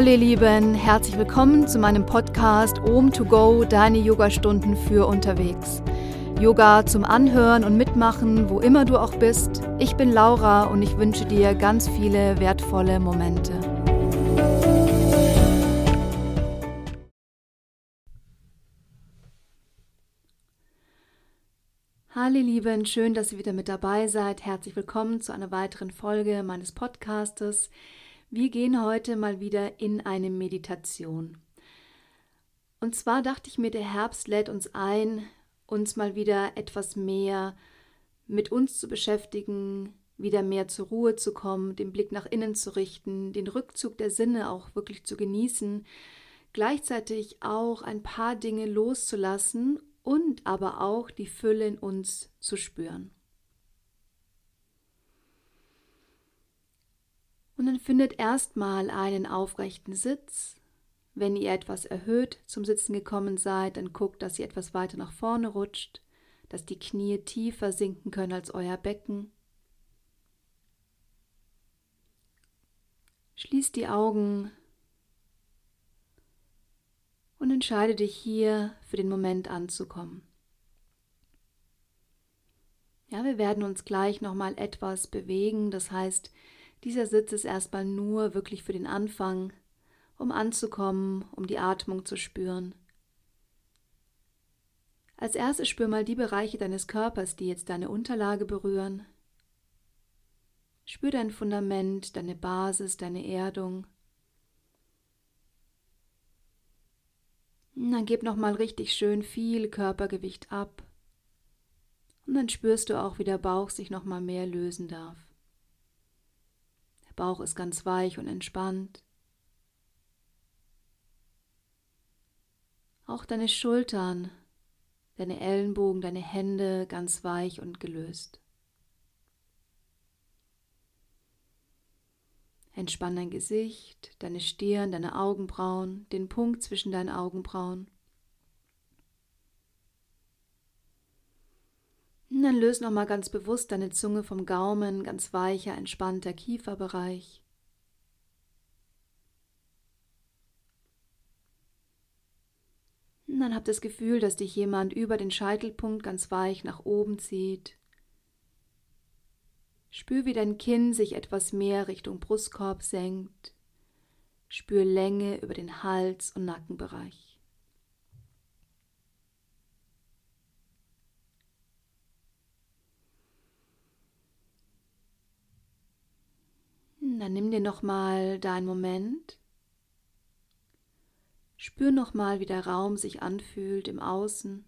Hallo ihr Lieben, herzlich willkommen zu meinem Podcast Om to Go, deine Yogastunden für unterwegs. Yoga zum Anhören und Mitmachen, wo immer du auch bist. Ich bin Laura und ich wünsche dir ganz viele wertvolle Momente. Hallo ihr Lieben, schön, dass ihr wieder mit dabei seid. Herzlich willkommen zu einer weiteren Folge meines Podcastes. Wir gehen heute mal wieder in eine Meditation. Und zwar dachte ich mir, der Herbst lädt uns ein, uns mal wieder etwas mehr mit uns zu beschäftigen, wieder mehr zur Ruhe zu kommen, den Blick nach innen zu richten, den Rückzug der Sinne auch wirklich zu genießen, gleichzeitig auch ein paar Dinge loszulassen und aber auch die Fülle in uns zu spüren. Und dann findet erstmal einen aufrechten Sitz. Wenn ihr etwas erhöht zum Sitzen gekommen seid, dann guckt, dass ihr etwas weiter nach vorne rutscht, dass die Knie tiefer sinken können als euer Becken. Schließ die Augen und entscheide dich hier für den Moment anzukommen. Ja, wir werden uns gleich nochmal etwas bewegen, das heißt, dieser Sitz ist erstmal nur wirklich für den Anfang, um anzukommen, um die Atmung zu spüren. Als erstes spür mal die Bereiche deines Körpers, die jetzt deine Unterlage berühren. Spür dein Fundament, deine Basis, deine Erdung. Und dann gib nochmal richtig schön viel Körpergewicht ab. Und dann spürst du auch, wie der Bauch sich nochmal mehr lösen darf. Bauch ist ganz weich und entspannt. Auch deine Schultern, deine Ellenbogen, deine Hände ganz weich und gelöst. Entspann dein Gesicht, deine Stirn, deine Augenbrauen, den Punkt zwischen deinen Augenbrauen. Und dann löse nochmal ganz bewusst deine Zunge vom Gaumen, ganz weicher, entspannter Kieferbereich. Und dann habt das Gefühl, dass dich jemand über den Scheitelpunkt ganz weich nach oben zieht. Spür, wie dein Kinn sich etwas mehr Richtung Brustkorb senkt. Spür Länge über den Hals- und Nackenbereich. Dann nimm dir nochmal deinen Moment. Spür nochmal, wie der Raum sich anfühlt im Außen.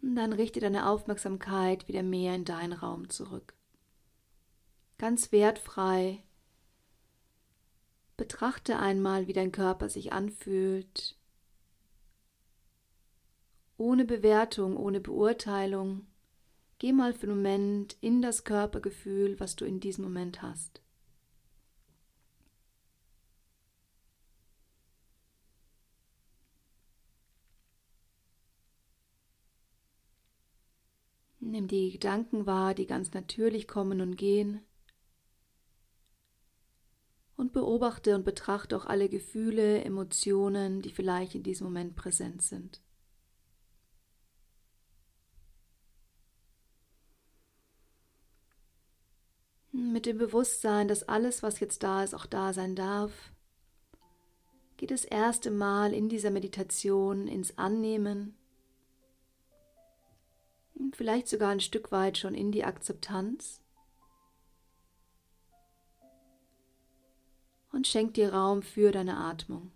Und dann richte deine Aufmerksamkeit wieder mehr in deinen Raum zurück. Ganz wertfrei Betrachte einmal, wie dein Körper sich anfühlt, ohne Bewertung, ohne Beurteilung. Geh mal für einen Moment in das Körpergefühl, was du in diesem Moment hast. Nimm die Gedanken wahr, die ganz natürlich kommen und gehen und beobachte und betrachte auch alle Gefühle, Emotionen, die vielleicht in diesem Moment präsent sind. Mit dem Bewusstsein, dass alles, was jetzt da ist, auch da sein darf, geht das erste Mal in dieser Meditation ins Annehmen und vielleicht sogar ein Stück weit schon in die Akzeptanz. Und schenk dir Raum für deine Atmung.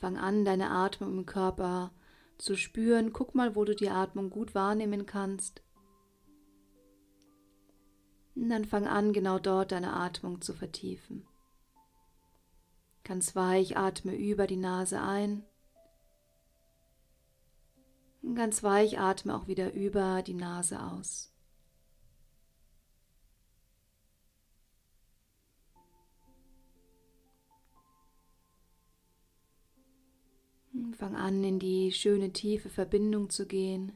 Fang an, deine Atmung im Körper zu spüren. Guck mal, wo du die Atmung gut wahrnehmen kannst. Und dann fang an, genau dort deine Atmung zu vertiefen. Ganz weich atme über die Nase ein. Und ganz weich atme auch wieder über die Nase aus. Fang an, in die schöne tiefe Verbindung zu gehen.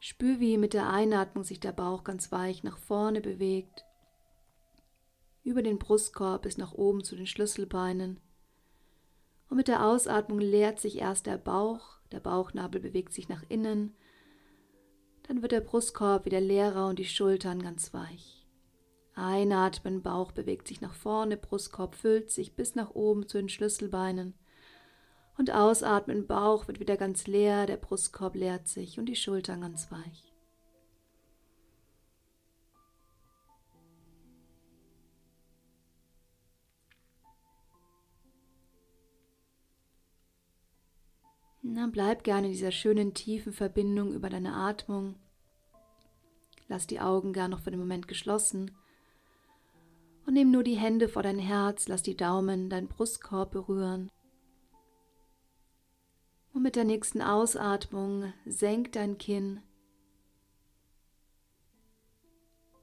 Spür, wie mit der Einatmung sich der Bauch ganz weich nach vorne bewegt, über den Brustkorb bis nach oben zu den Schlüsselbeinen. Und mit der Ausatmung leert sich erst der Bauch, der Bauchnabel bewegt sich nach innen, dann wird der Brustkorb wieder leerer und die Schultern ganz weich. Einatmen, Bauch bewegt sich nach vorne, Brustkorb füllt sich bis nach oben zu den Schlüsselbeinen. Und ausatmen, Bauch wird wieder ganz leer, der Brustkorb leert sich und die Schultern ganz weich. Na, bleib gerne in dieser schönen tiefen Verbindung über deine Atmung. Lass die Augen gern noch für den Moment geschlossen. Und nimm nur die Hände vor dein Herz, lass die Daumen deinen Brustkorb berühren. Und mit der nächsten Ausatmung senk dein Kinn.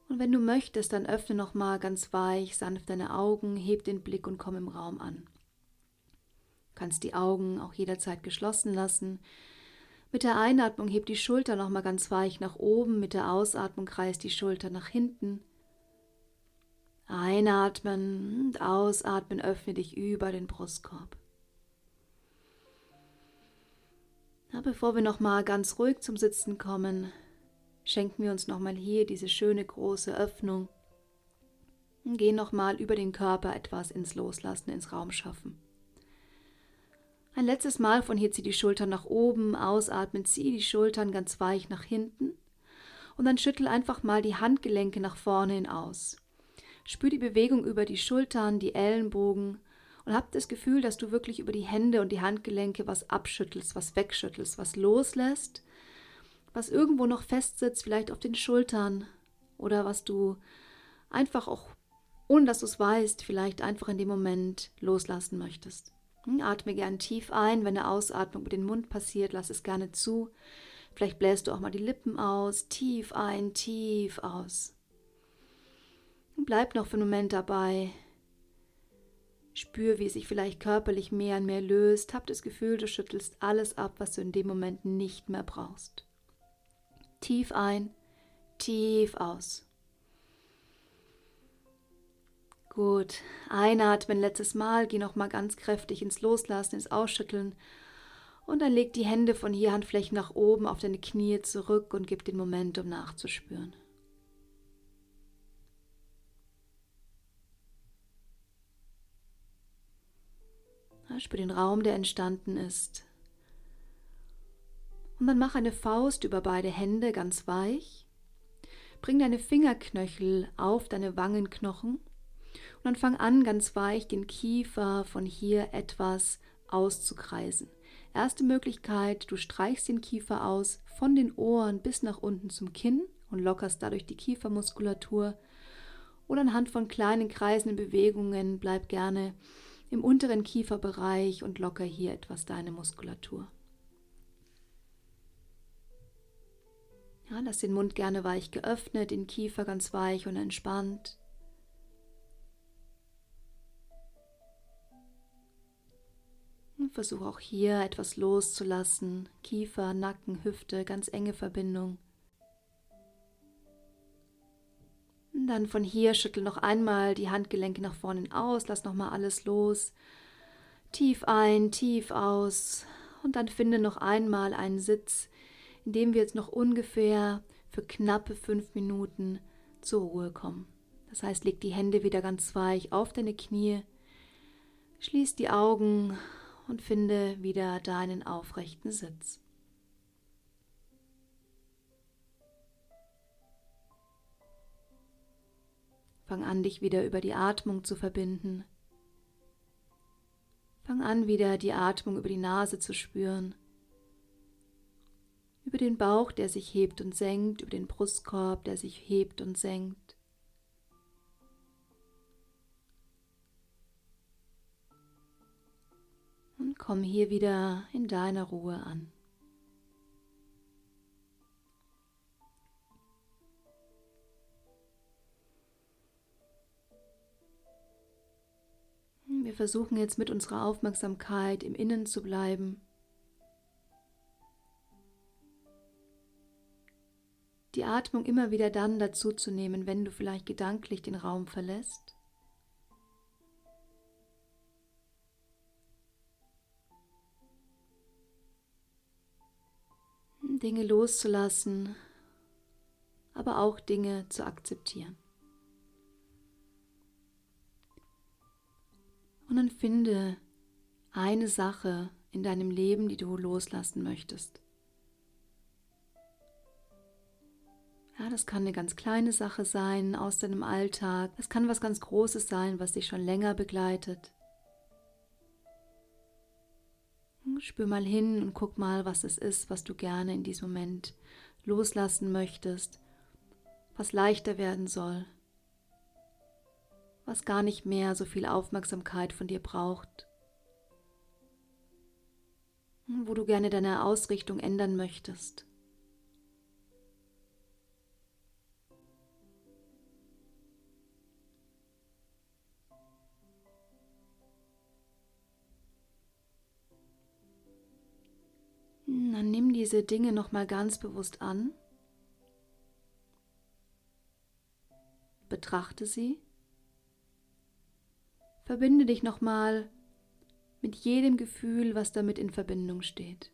Und wenn du möchtest, dann öffne nochmal ganz weich, sanft deine Augen, heb den Blick und komm im Raum an. Du kannst die Augen auch jederzeit geschlossen lassen. Mit der Einatmung heb die Schulter nochmal ganz weich nach oben, mit der Ausatmung kreist die Schulter nach hinten. Einatmen und ausatmen, öffne dich über den Brustkorb. Na, bevor wir nochmal ganz ruhig zum Sitzen kommen, schenken wir uns nochmal hier diese schöne große Öffnung und gehen nochmal über den Körper etwas ins Loslassen, ins Raumschaffen. Ein letztes Mal von hier zieh die Schultern nach oben, ausatmen, zieh die Schultern ganz weich nach hinten und dann schüttel einfach mal die Handgelenke nach vorne hin aus. Spür die Bewegung über die Schultern, die Ellenbogen und hab das Gefühl, dass du wirklich über die Hände und die Handgelenke was abschüttelst, was wegschüttelst, was loslässt, was irgendwo noch festsitzt, vielleicht auf den Schultern oder was du einfach auch, ohne dass du es weißt, vielleicht einfach in dem Moment loslassen möchtest. Hm, atme gern tief ein, wenn eine Ausatmung über den Mund passiert, lass es gerne zu. Vielleicht bläst du auch mal die Lippen aus, tief ein, tief aus. Bleib noch für einen Moment dabei, Spür, wie es sich vielleicht körperlich mehr und mehr löst. Hab das Gefühl, du schüttelst alles ab, was du in dem Moment nicht mehr brauchst. Tief ein, tief aus. Gut, einatmen, letztes Mal, geh nochmal ganz kräftig ins Loslassen, ins Ausschütteln und dann leg die Hände von hier Handflächen nach oben auf deine Knie zurück und gib den Moment, um nachzuspüren. Spür den Raum, der entstanden ist. Und dann mach eine Faust über beide Hände ganz weich. Bring deine Fingerknöchel auf deine Wangenknochen und dann fang an, ganz weich den Kiefer von hier etwas auszukreisen. Erste Möglichkeit, du streichst den Kiefer aus von den Ohren bis nach unten zum Kinn und lockerst dadurch die Kiefermuskulatur. Oder anhand von kleinen kreisenden Bewegungen bleib gerne im unteren Kieferbereich und locker hier etwas deine Muskulatur. Ja, lass den Mund gerne weich geöffnet, den Kiefer ganz weich und entspannt. Und versuch auch hier etwas loszulassen. Kiefer, Nacken, Hüfte, ganz enge Verbindung. Dann von hier schüttel noch einmal die Handgelenke nach vorne aus, lass noch mal alles los. Tief ein, tief aus und dann finde noch einmal einen Sitz, in dem wir jetzt noch ungefähr für knappe fünf Minuten zur Ruhe kommen. Das heißt, leg die Hände wieder ganz weich auf deine Knie, schließ die Augen und finde wieder deinen aufrechten Sitz. Fang an, dich wieder über die Atmung zu verbinden. Fang an, wieder die Atmung über die Nase zu spüren. Über den Bauch, der sich hebt und senkt, über den Brustkorb, der sich hebt und senkt. Und komm hier wieder in deiner Ruhe an. Wir versuchen jetzt mit unserer Aufmerksamkeit im Innen zu bleiben. Die Atmung immer wieder dann dazu zu nehmen, wenn du vielleicht gedanklich den Raum verlässt. Dinge loszulassen, aber auch Dinge zu akzeptieren. Und dann finde eine Sache in deinem Leben, die du loslassen möchtest. Ja, das kann eine ganz kleine Sache sein aus deinem Alltag. Es kann was ganz Großes sein, was dich schon länger begleitet. Spür mal hin und guck mal, was es ist, was du gerne in diesem Moment loslassen möchtest, was leichter werden soll was gar nicht mehr so viel Aufmerksamkeit von dir braucht, wo du gerne deine Ausrichtung ändern möchtest. Dann nimm diese Dinge noch mal ganz bewusst an. Betrachte sie Verbinde dich nochmal mit jedem Gefühl, was damit in Verbindung steht.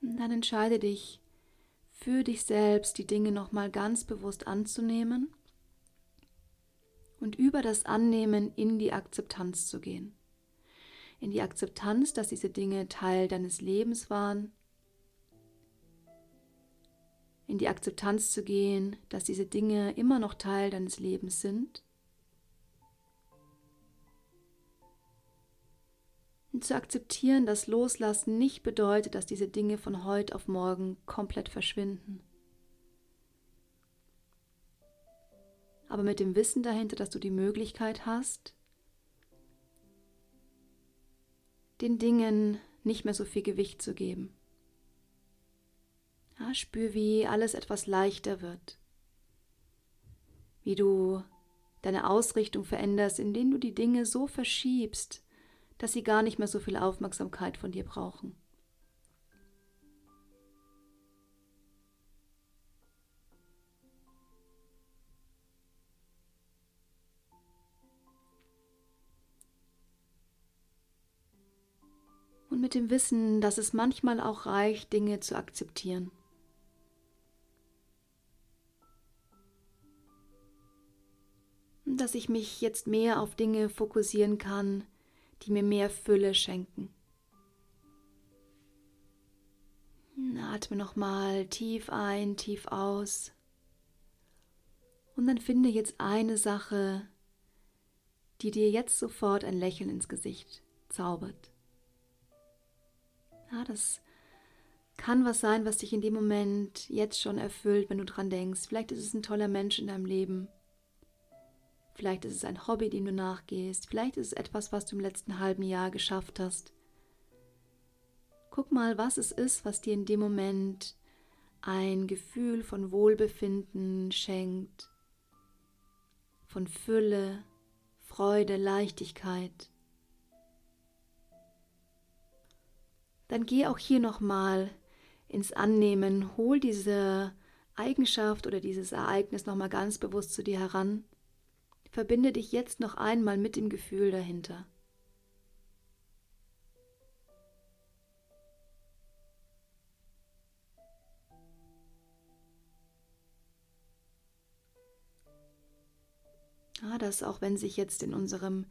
Und dann entscheide dich für dich selbst, die Dinge nochmal ganz bewusst anzunehmen und über das Annehmen in die Akzeptanz zu gehen. In die Akzeptanz, dass diese Dinge Teil deines Lebens waren. In die Akzeptanz zu gehen, dass diese Dinge immer noch Teil deines Lebens sind. Und zu akzeptieren, dass Loslassen nicht bedeutet, dass diese Dinge von heute auf morgen komplett verschwinden. Aber mit dem Wissen dahinter, dass du die Möglichkeit hast, den Dingen nicht mehr so viel Gewicht zu geben. Ja, spür, wie alles etwas leichter wird, wie du deine Ausrichtung veränderst, indem du die Dinge so verschiebst, dass sie gar nicht mehr so viel Aufmerksamkeit von dir brauchen. Und mit dem Wissen, dass es manchmal auch reicht, Dinge zu akzeptieren. Dass ich mich jetzt mehr auf Dinge fokussieren kann, die mir mehr Fülle schenken. Atme nochmal tief ein, tief aus. Und dann finde jetzt eine Sache, die dir jetzt sofort ein Lächeln ins Gesicht zaubert. Ja, das kann was sein, was dich in dem Moment jetzt schon erfüllt, wenn du dran denkst. Vielleicht ist es ein toller Mensch in deinem Leben. Vielleicht ist es ein Hobby, dem du nachgehst. Vielleicht ist es etwas, was du im letzten halben Jahr geschafft hast. Guck mal, was es ist, was dir in dem Moment ein Gefühl von Wohlbefinden schenkt, von Fülle, Freude, Leichtigkeit. Dann geh auch hier nochmal ins Annehmen, hol diese Eigenschaft oder dieses Ereignis nochmal ganz bewusst zu dir heran. Verbinde dich jetzt noch einmal mit dem Gefühl dahinter. Ah, dass auch wenn sich jetzt in unserem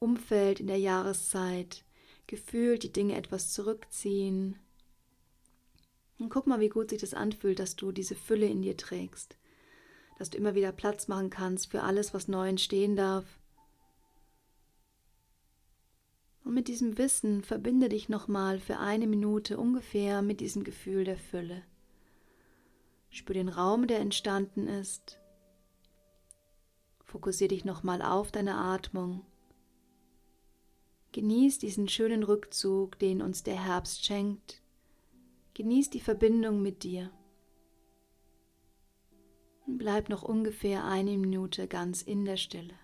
Umfeld in der Jahreszeit gefühlt die Dinge etwas zurückziehen. Und guck mal, wie gut sich das anfühlt, dass du diese Fülle in dir trägst, dass du immer wieder Platz machen kannst für alles, was neu entstehen darf. Und mit diesem Wissen verbinde dich nochmal für eine Minute ungefähr mit diesem Gefühl der Fülle. Spür den Raum, der entstanden ist. Fokussiere dich nochmal auf deine Atmung Genieß diesen schönen Rückzug, den uns der Herbst schenkt. Genieß die Verbindung mit dir. Bleib noch ungefähr eine Minute ganz in der Stille.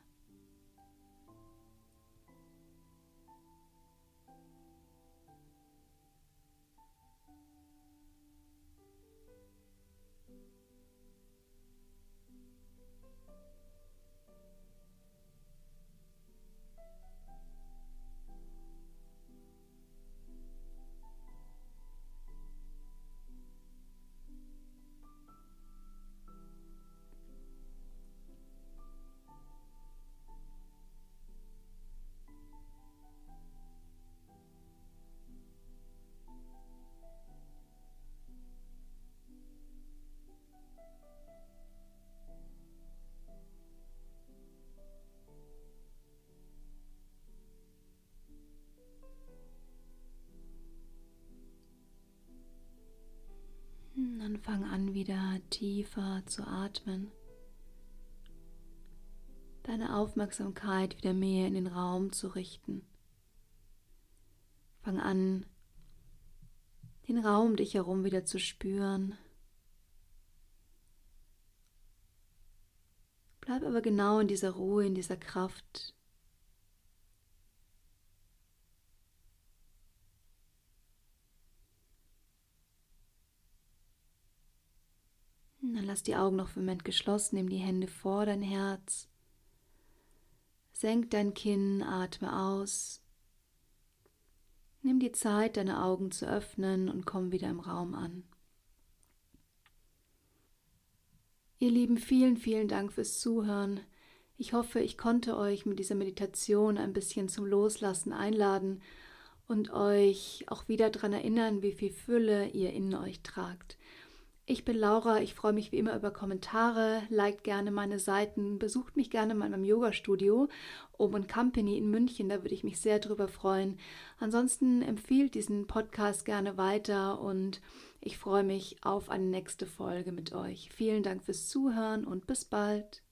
Wieder tiefer zu atmen. Deine Aufmerksamkeit wieder mehr in den Raum zu richten. Fang an, den Raum dich herum wieder zu spüren. Bleib aber genau in dieser Ruhe, in dieser Kraft, Dann lass die Augen noch für einen Moment geschlossen, nimm die Hände vor dein Herz. Senk dein Kinn, atme aus. Nimm die Zeit, deine Augen zu öffnen und komm wieder im Raum an. Ihr Lieben, vielen, vielen Dank fürs Zuhören. Ich hoffe, ich konnte euch mit dieser Meditation ein bisschen zum Loslassen einladen und euch auch wieder daran erinnern, wie viel Fülle ihr in euch tragt. Ich bin Laura, ich freue mich wie immer über Kommentare, liked gerne meine Seiten, besucht mich gerne mal in meinem Yoga-Studio Oben Company in München, da würde ich mich sehr drüber freuen. Ansonsten empfiehlt diesen Podcast gerne weiter und ich freue mich auf eine nächste Folge mit euch. Vielen Dank fürs Zuhören und bis bald.